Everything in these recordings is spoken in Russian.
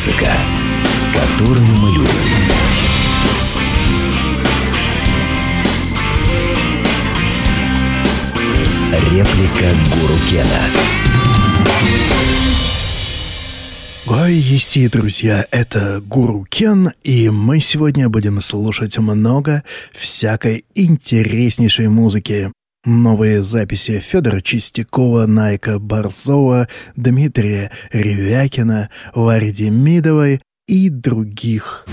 музыка, которую мы любим. Реплика Гуру Кена. Ой, еси, друзья, это Гуру Кен, и мы сегодня будем слушать много всякой интереснейшей музыки. Новые записи Федора Чистякова, Найка Борзова, Дмитрия Ревякина, Вари Демидовой и других.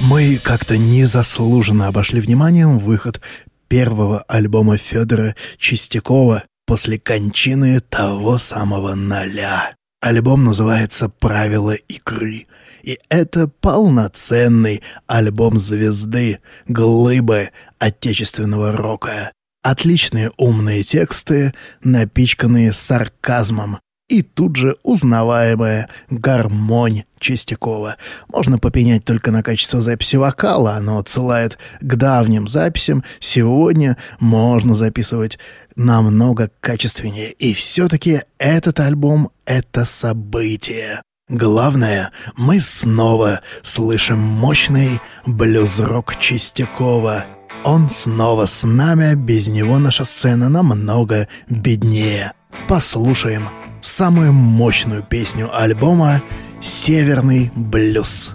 Мы как-то незаслуженно обошли вниманием выход первого альбома Федора Чистякова после кончины того самого ноля. Альбом называется «Правила игры». И это полноценный альбом звезды, глыбы отечественного рока. Отличные умные тексты, напичканные сарказмом. И тут же узнаваемая гармонь Чистякова. Можно попенять только на качество записи вокала, оно отсылает к давним записям. Сегодня можно записывать намного качественнее. И все-таки этот альбом — это событие. Главное, мы снова слышим мощный блюз-рок Чистякова. Он снова с нами, без него наша сцена намного беднее. Послушаем самую мощную песню альбома «Северный блюз».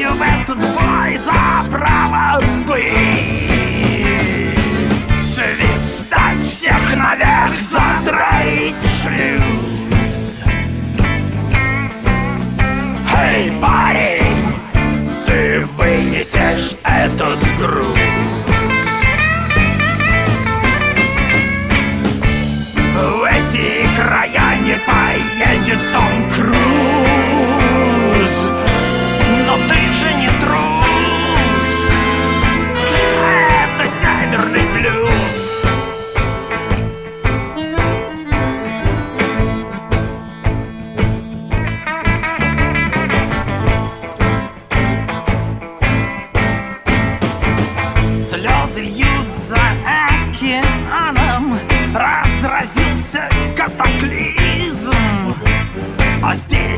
Вступаю в этот бой За право быть Свистать всех наверх, задраить шлюз Эй, парень! вынесешь этот груз В эти края не поедет Том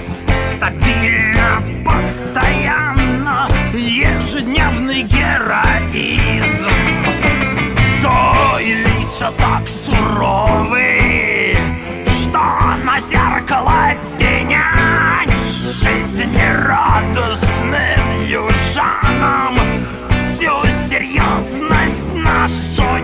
здесь стабильно, постоянно Ежедневный героизм. То и лица так суровы Что на зеркало пенять. Жизнерадостным южанам Всю серьезность нашу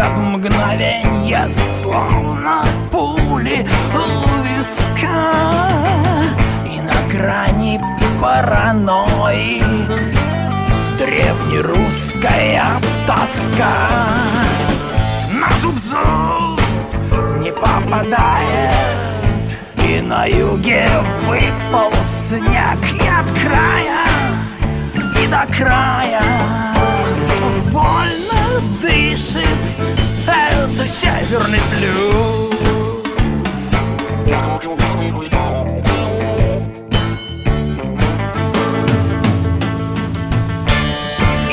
летят мгновенья, словно пули у виска. И на грани паранойи древнерусская тоска. На зуб-зуб не попадает И на юге выпал снег И от края, и до края дышит. Это северный блюз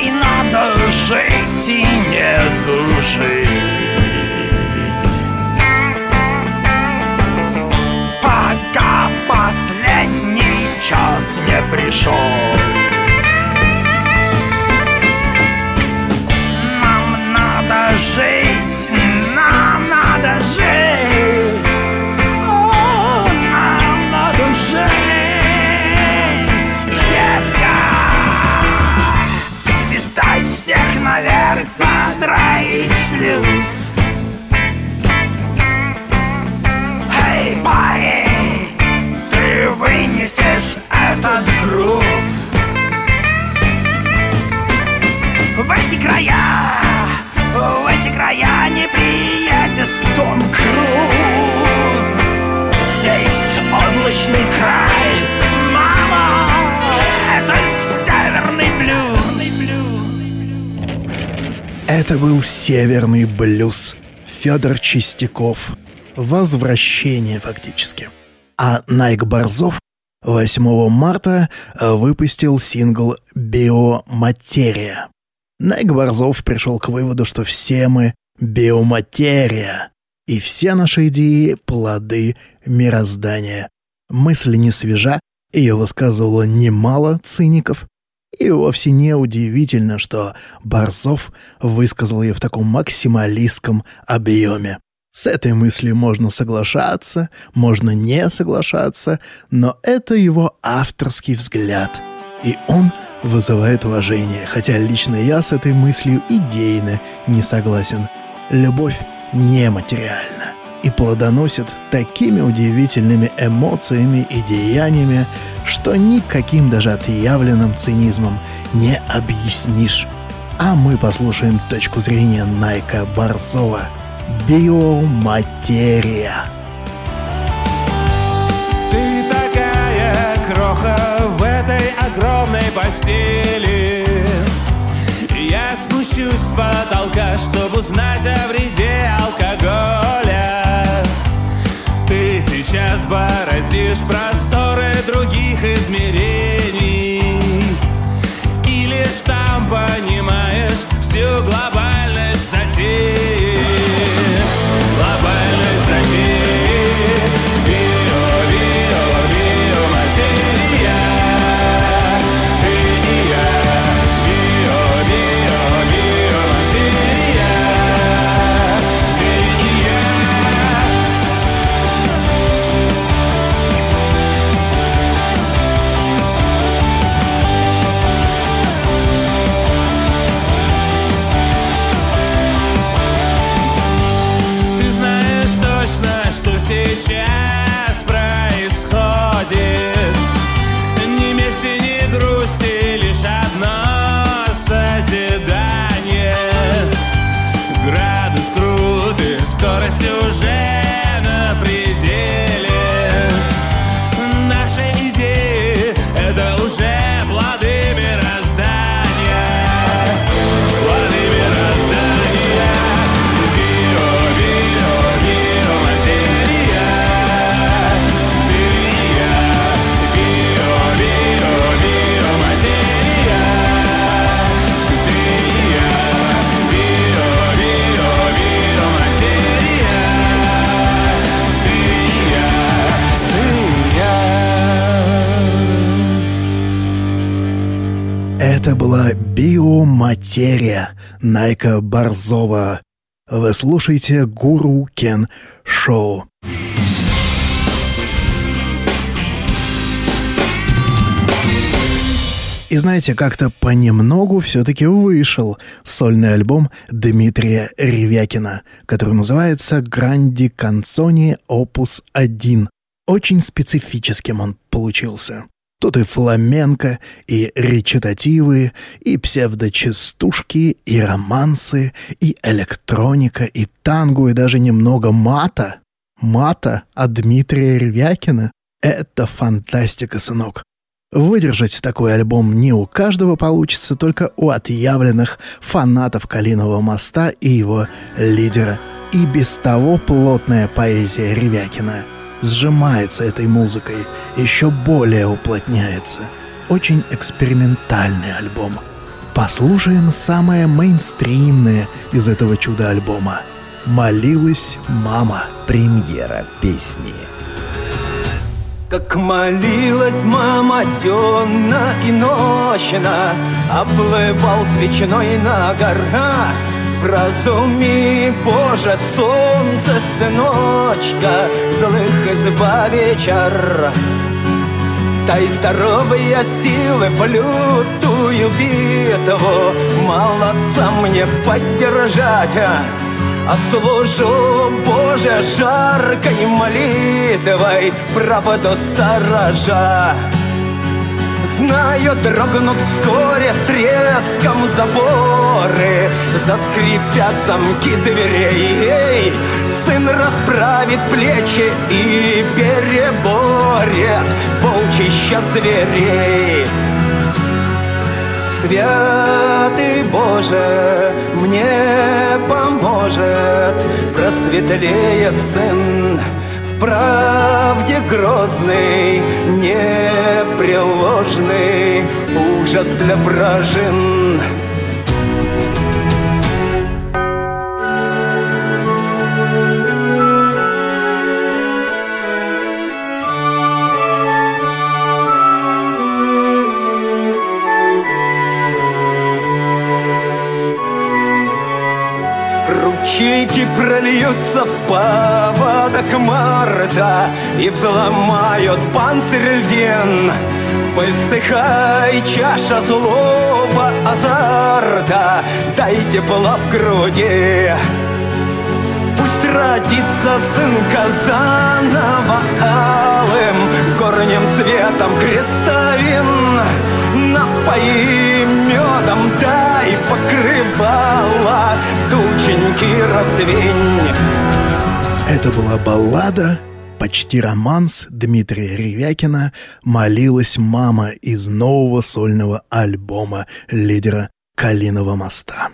И надо жить и не тужить Пока последний час не пришел задраить Был «Северный блюз». Федор Чистяков. Возвращение фактически. А Найк Борзов 8 марта выпустил сингл «Биоматерия». Найк Борзов пришел к выводу, что все мы биоматерия, и все наши идеи – плоды мироздания. Мысль не свежа, ее высказывало немало циников, и вовсе не удивительно, что Борзов высказал ее в таком максималистском объеме. С этой мыслью можно соглашаться, можно не соглашаться, но это его авторский взгляд. И он вызывает уважение, хотя лично я с этой мыслью идейно не согласен. Любовь нематериальна и плодоносит такими удивительными эмоциями и деяниями, что никаким даже отъявленным цинизмом не объяснишь. А мы послушаем точку зрения Найка Борзова. Биоматерия. Ты такая кроха в этой огромной постели Я спущусь с потолка, чтобы узнать о вреде алкоголя сейчас бороздишь просторы других измерений. И лишь там понимаешь всю глобальность затеи Seixas. Я Это была биоматерия Найка Борзова. Вы слушаете Гуру Кен Шоу. И знаете, как-то понемногу все-таки вышел сольный альбом Дмитрия Ревякина, который называется «Гранди Канцони Опус 1». Очень специфическим он получился. Тут и фламенко, и речитативы, и псевдочастушки, и романсы, и электроника, и танго, и даже немного мата. Мата от Дмитрия Ревякина. Это фантастика, сынок. Выдержать такой альбом не у каждого получится, только у отъявленных фанатов Калинового моста и его лидера. И без того плотная поэзия Ревякина сжимается этой музыкой, еще более уплотняется. Очень экспериментальный альбом. Послушаем самое мейнстримное из этого чуда-альбома. «Молилась мама». Премьера песни. Как молилась мама денно и нощно, Оплывал свечной на гора. В разуме. Боже солнце, сыночка, Злых избави чар. Дай здоровые силы в лютую битву, Молодца мне поддержать, Отслужу, Боже, жаркой молитвой Правду сторожа. Знаю, дрогнут вскоре с треском заборы Заскрипят замки дверей. Сын расправит плечи и переборет Полчища зверей. Святый Боже, мне поможет, просветлеет сын в правде грозный, непреложный ужас для вражин. Ручейки прольются в поводок марта И взломают панцирь льден. Высыхай чаша злого азарта Дай тепла в груди. Пусть родится сынка заново алым Горним светом крестовин. Напои медом, дай покрывала Тученьки раздвинь Это была баллада, почти романс Дмитрия Ревякина «Молилась мама» из нового сольного альбома лидера Калиного моста.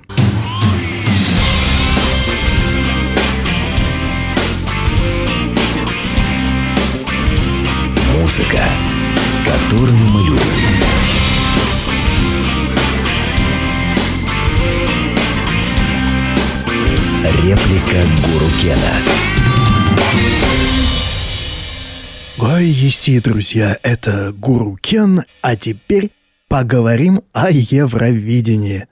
Музыка, которую мы любим. Реплика Гуру Кена. Ой, еси, друзья, это Гуру Кен, а теперь поговорим о Евровидении.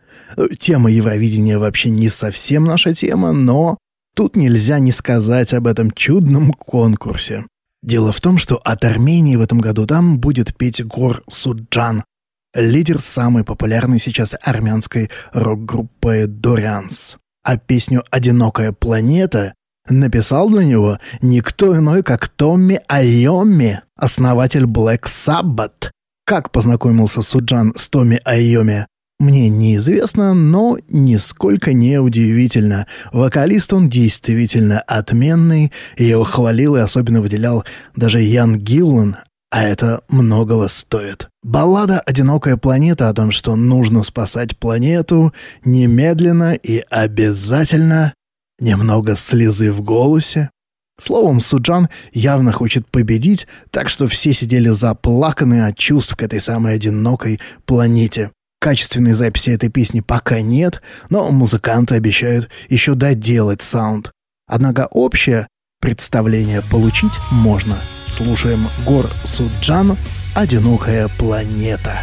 Тема Евровидения вообще не совсем наша тема, но тут нельзя не сказать об этом чудном конкурсе. Дело в том, что от Армении в этом году там будет петь Гор Суджан, лидер самой популярной сейчас армянской рок-группы Дорианс. А песню «Одинокая планета» написал для него никто иной, как Томми Айоми, основатель Black Sabbath. Как познакомился Суджан с Томми Айоми, мне неизвестно, но нисколько не удивительно. Вокалист он действительно отменный, его хвалил и особенно выделял даже Ян Гиллан, а это многого стоит. Баллада «Одинокая планета» о том, что нужно спасать планету немедленно и обязательно. Немного слезы в голосе. Словом, Суджан явно хочет победить, так что все сидели заплаканные от чувств к этой самой одинокой планете. Качественной записи этой песни пока нет, но музыканты обещают еще доделать саунд. Однако общее представление получить можно. Слушаем Гор Суджан «Одинокая планета».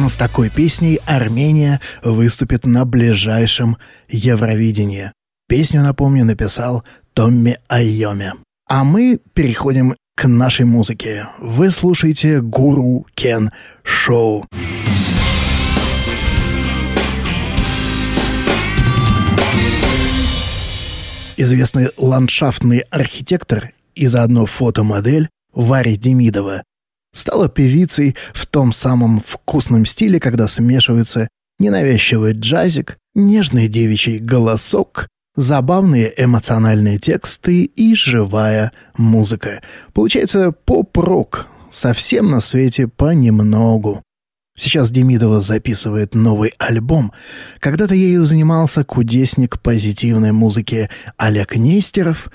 Примерно с такой песней Армения выступит на ближайшем Евровидении. Песню, напомню, написал Томми Айоми. А мы переходим к нашей музыке. Вы слушаете Гуру Кен Шоу. Известный ландшафтный архитектор и заодно фотомодель Варя Демидова стала певицей в том самом вкусном стиле, когда смешивается ненавязчивый джазик, нежный девичий голосок, забавные эмоциональные тексты и живая музыка. Получается поп-рок, совсем на свете понемногу. Сейчас Демидова записывает новый альбом. Когда-то ею занимался кудесник позитивной музыки Олег Нестеров,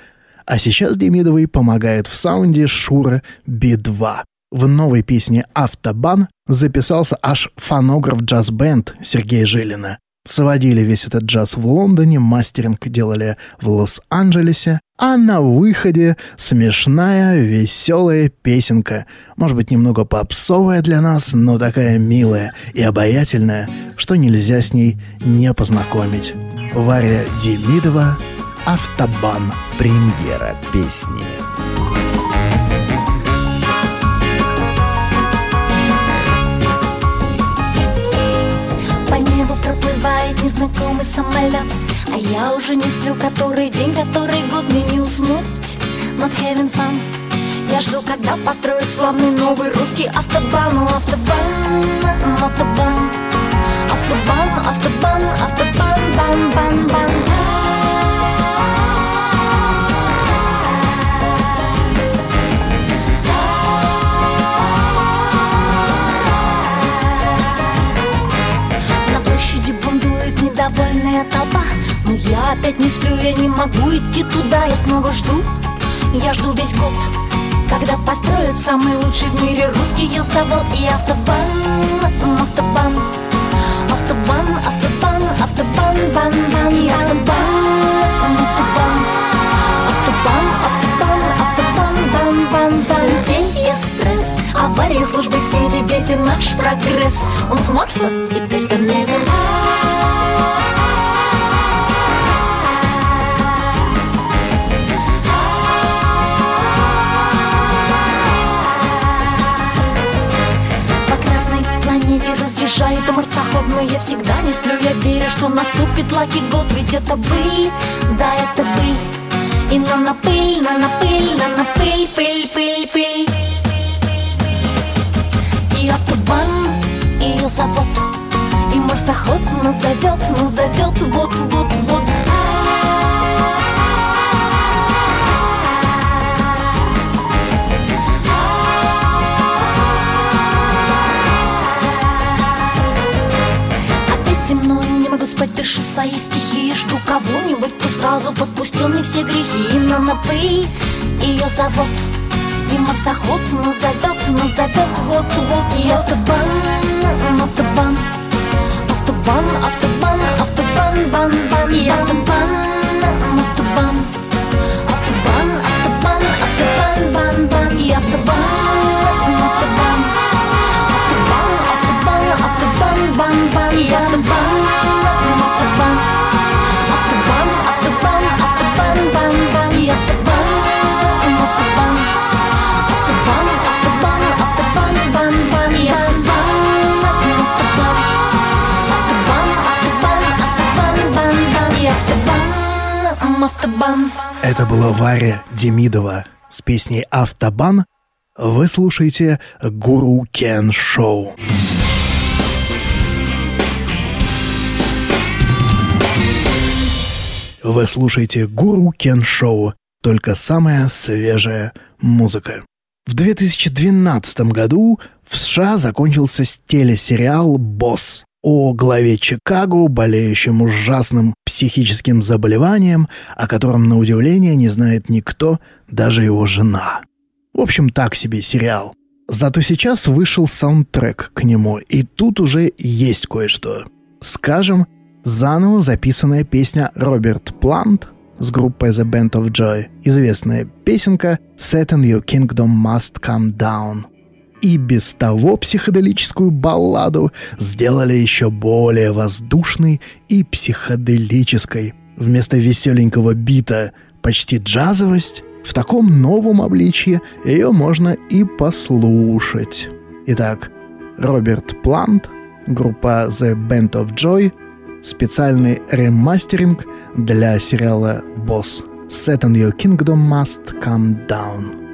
а сейчас Демидовой помогает в саунде Шура Би-2. В новой песне «Автобан» записался аж фонограф джаз-бенд Сергея Жилина. Сводили весь этот джаз в Лондоне, мастеринг делали в Лос-Анджелесе, а на выходе смешная, веселая песенка. Может быть, немного попсовая для нас, но такая милая и обаятельная, что нельзя с ней не познакомить. Варя Демидова «Автобан». Премьера песни. Незнакомый самолет. А я уже не сплю который день, который год мне не уснуть Not having fun я жду, когда построят славный новый русский автобан, автобан, автобан, автобан, автобан, автобан, бан, бан, бан. довольная опять не сплю, я не могу идти туда Я снова жду, я жду весь год Когда построят самый лучший в мире русский завод И автобан, автобан Автобан, автобан, автобан, бан, бан И автобан, автобан Автобан, автобан, автобан, бан, бан, бан. День стресс, аварии, службы сети Дети, наш прогресс. Он с Марса теперь замерен марсоход Но я всегда не сплю, я верю, что наступит лаки год Ведь это быль, да это быль И на на пыль, на на пыль, на на пыль, пыль, пыль, пыль. И автобан, ее завод. И марсоход назовет, назовет Вот, вот, вот спать, пишу свои стихи Жду кого-нибудь, кто сразу подпустил мне все грехи. На напыль ее завод И массоход назовет, назовет Вот-вот и автобан, автобан. Автобан, автобан, автобан, бан, бан И автобан, автобан. Автобан, автобан, автобан, бан, бан И автобан Это была Варя Демидова с песней «Автобан». Вы слушаете «Гуру Кен Шоу». Вы слушаете «Гуру Кен Шоу», только самая свежая музыка. В 2012 году в США закончился телесериал «Босс» о главе Чикаго, болеющем ужасным психическим заболеванием, о котором, на удивление, не знает никто, даже его жена. В общем, так себе сериал. Зато сейчас вышел саундтрек к нему, и тут уже есть кое-что. Скажем, заново записанная песня Роберт Плант с группой The Band of Joy, известная песенка «Satan Your Kingdom Must Come Down». И без того психоделическую балладу сделали еще более воздушной и психоделической. Вместо веселенького бита почти джазовость, в таком новом обличье ее можно и послушать. Итак, Роберт Плант, группа The Band of Joy, специальный ремастеринг для сериала «Босс». Set on Your Kingdom Must Come Down.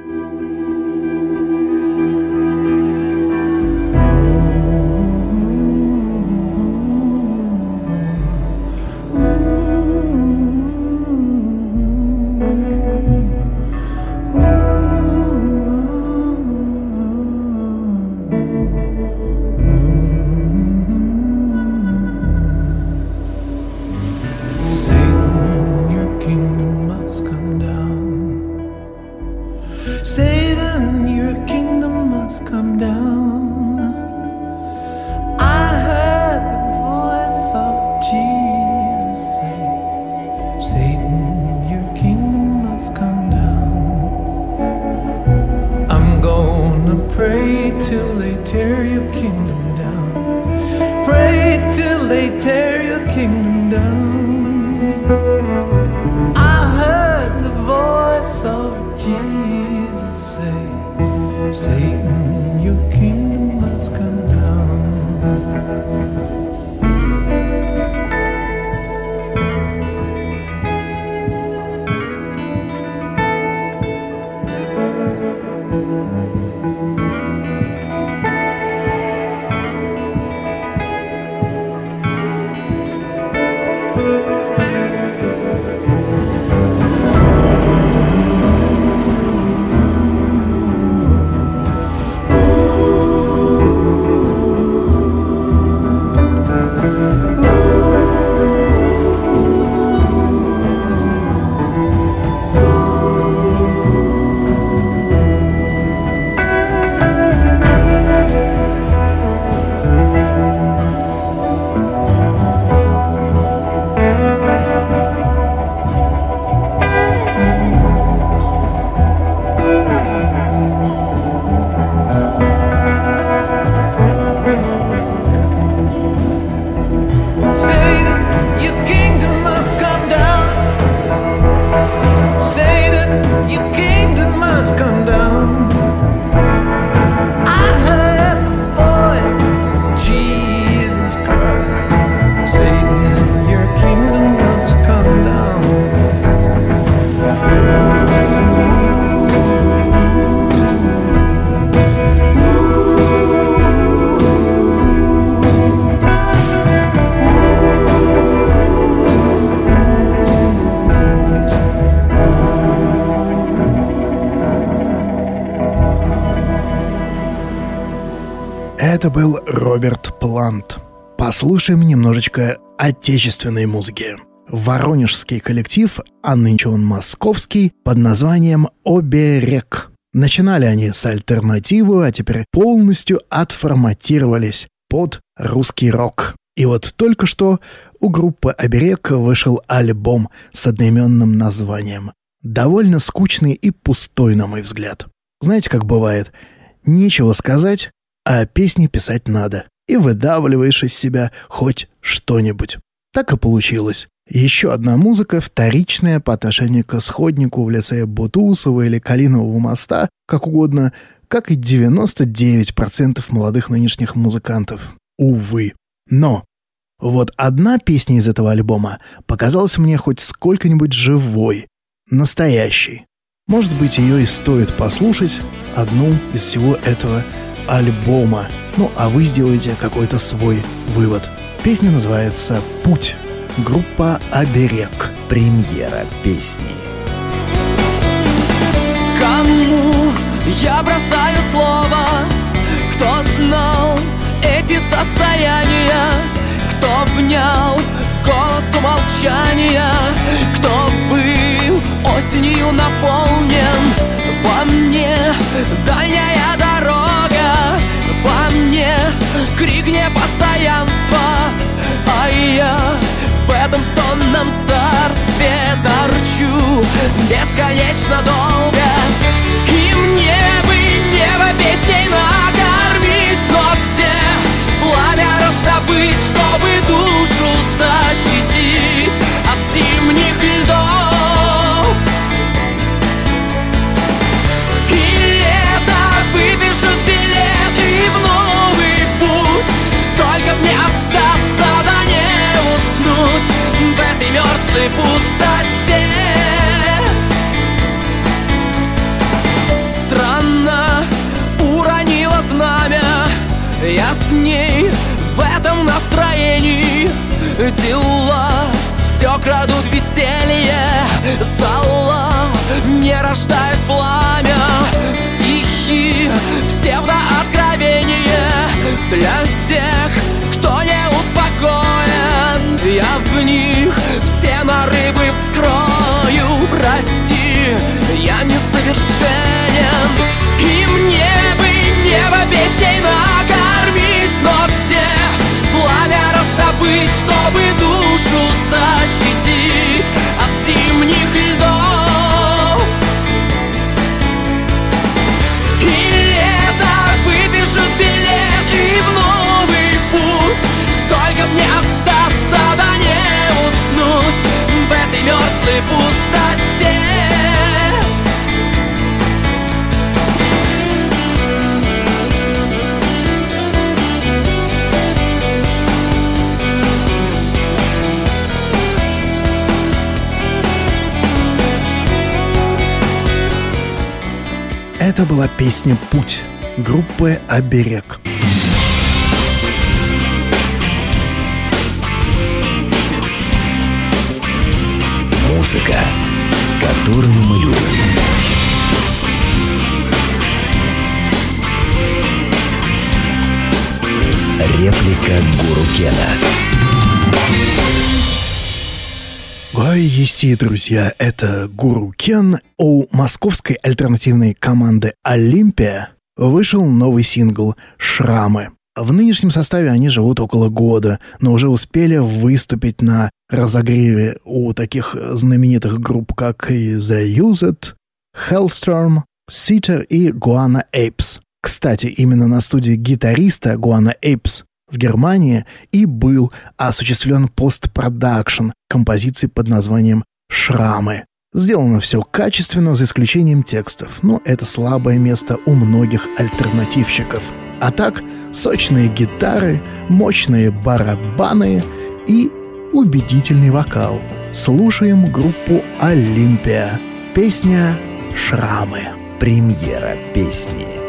Послушаем немножечко отечественной музыки. Воронежский коллектив, а нынче он московский, под названием «Оберег». Начинали они с альтернативы, а теперь полностью отформатировались под русский рок. И вот только что у группы «Оберег» вышел альбом с одноименным названием. Довольно скучный и пустой, на мой взгляд. Знаете, как бывает? Нечего сказать, а песни писать надо. И выдавливаешь из себя хоть что-нибудь. Так и получилось. Еще одна музыка, вторичная по отношению к исходнику в лице Бутусова или Калинового моста, как угодно, как и 99% молодых нынешних музыкантов. Увы. Но вот одна песня из этого альбома показалась мне хоть сколько-нибудь живой, настоящей. Может быть, ее и стоит послушать, одну из всего этого альбома. Ну, а вы сделаете какой-то свой вывод. Песня называется «Путь». Группа «Оберег». Премьера песни. Кому я бросаю слово? Кто знал эти состояния? Кто внял голосу молчания? Кто был осенью наполнен? По мне дальняя дорога крик непостоянства. А я в этом сонном царстве торчу бесконечно долго. И мне бы небо песней накормить Но где пламя раздобыть, чтобы душу защитить От зимних льдов? Не остаться, да не уснуть В этой мерзлой пустоте. Странно уронила знамя Я с ней в этом настроении. Дела все крадут веселье Зала не рождает пламя. Стихи все псевдооткровение Для тех, не успокоен. Я в них все на рыбы вскрою. Прости, я несовершенен. И мне бы небо песней накормить. Но где пламя раздобыть, чтобы душу защитить От зимних льдов пустоте Это была песня «Путь» группы «Оберег». Музыка, которую мы любим. Реплика Гуру Кена. Ой, еси, друзья, это Гуру Кен. У московской альтернативной команды «Олимпия» вышел новый сингл «Шрамы». В нынешнем составе они живут около года, но уже успели выступить на разогреве у таких знаменитых групп, как и The Used, Hellstorm, Seater и Guana Apes. Кстати, именно на студии гитариста Guana Apes в Германии и был осуществлен постпродакшн композиции под названием «Шрамы». Сделано все качественно, за исключением текстов, но это слабое место у многих альтернативщиков. А так, сочные гитары, мощные барабаны и убедительный вокал. Слушаем группу «Олимпия». Песня «Шрамы». Премьера песни.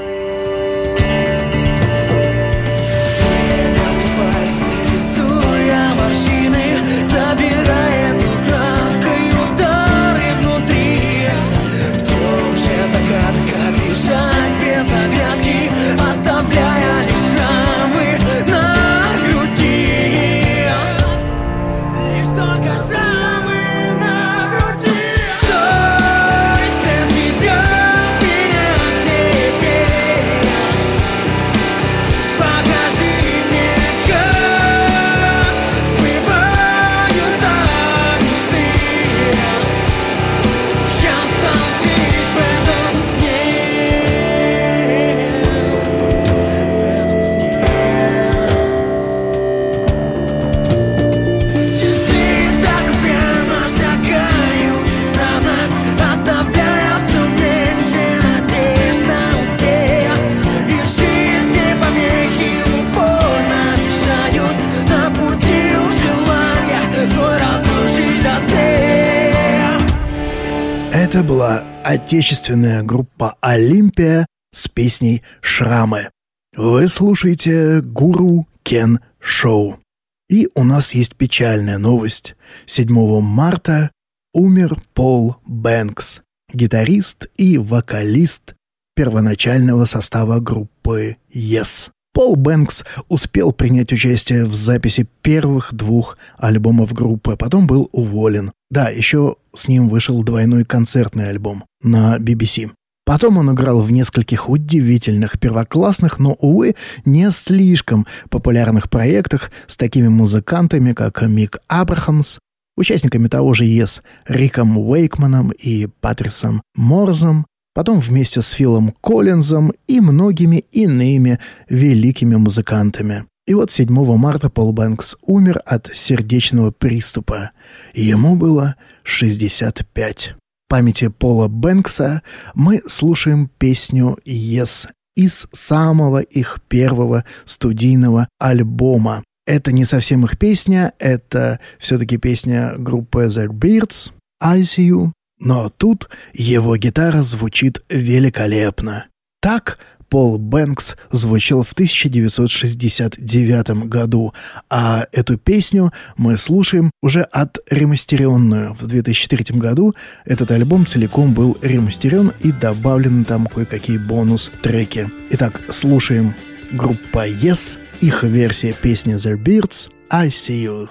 Это была отечественная группа «Олимпия» с песней «Шрамы». Вы слушаете «Гуру Кен Шоу». И у нас есть печальная новость. 7 марта умер Пол Бэнкс, гитарист и вокалист первоначального состава группы Yes. Пол Бэнкс успел принять участие в записи первых двух альбомов группы, потом был уволен. Да, еще с ним вышел двойной концертный альбом на BBC. Потом он играл в нескольких удивительных, первоклассных, но, увы, не слишком популярных проектах с такими музыкантами, как Мик Абрахамс, участниками того же Yes, Риком Уэйкманом и Патрисом Морзом, потом вместе с Филом Коллинзом и многими иными великими музыкантами. И вот 7 марта Пол Бэнкс умер от сердечного приступа. Ему было 65. В памяти Пола Бэнкса мы слушаем песню «Yes» из самого их первого студийного альбома. Это не совсем их песня, это все-таки песня группы The Beards, I See You, но тут его гитара звучит великолепно. Так Пол Бэнкс звучал в 1969 году, а эту песню мы слушаем уже отремастеренную. В 2003 году этот альбом целиком был ремастерен и добавлены там кое-какие бонус-треки. Итак, слушаем группа Yes, их версия песни The Beards «I See You».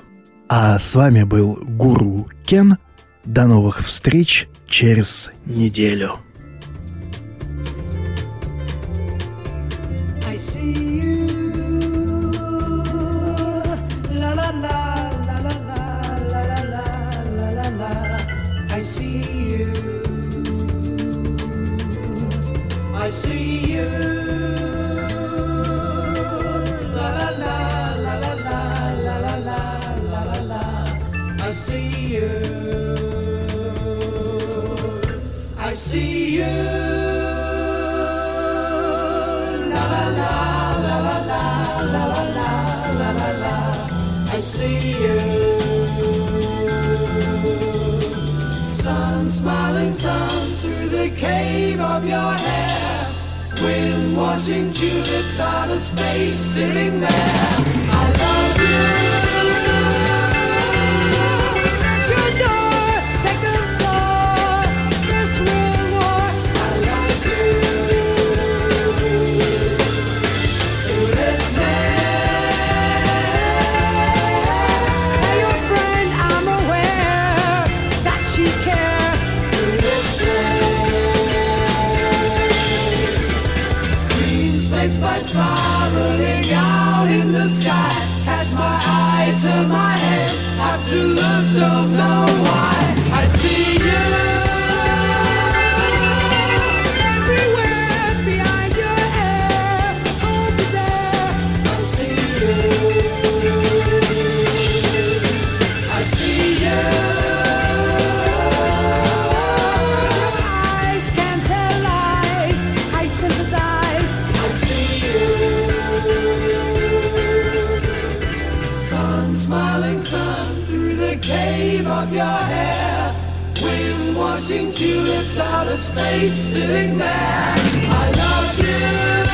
А с вами был Гуру Кен. До новых встреч через неделю. I see you. La la la la la la la la la la la. I see you. Sun smiling sun through the cave of your hair. Wind washing tulips out of space, sitting there. I love you. Don't know the cave of your hair. Wind washing tulips out of space, sitting there. I love you.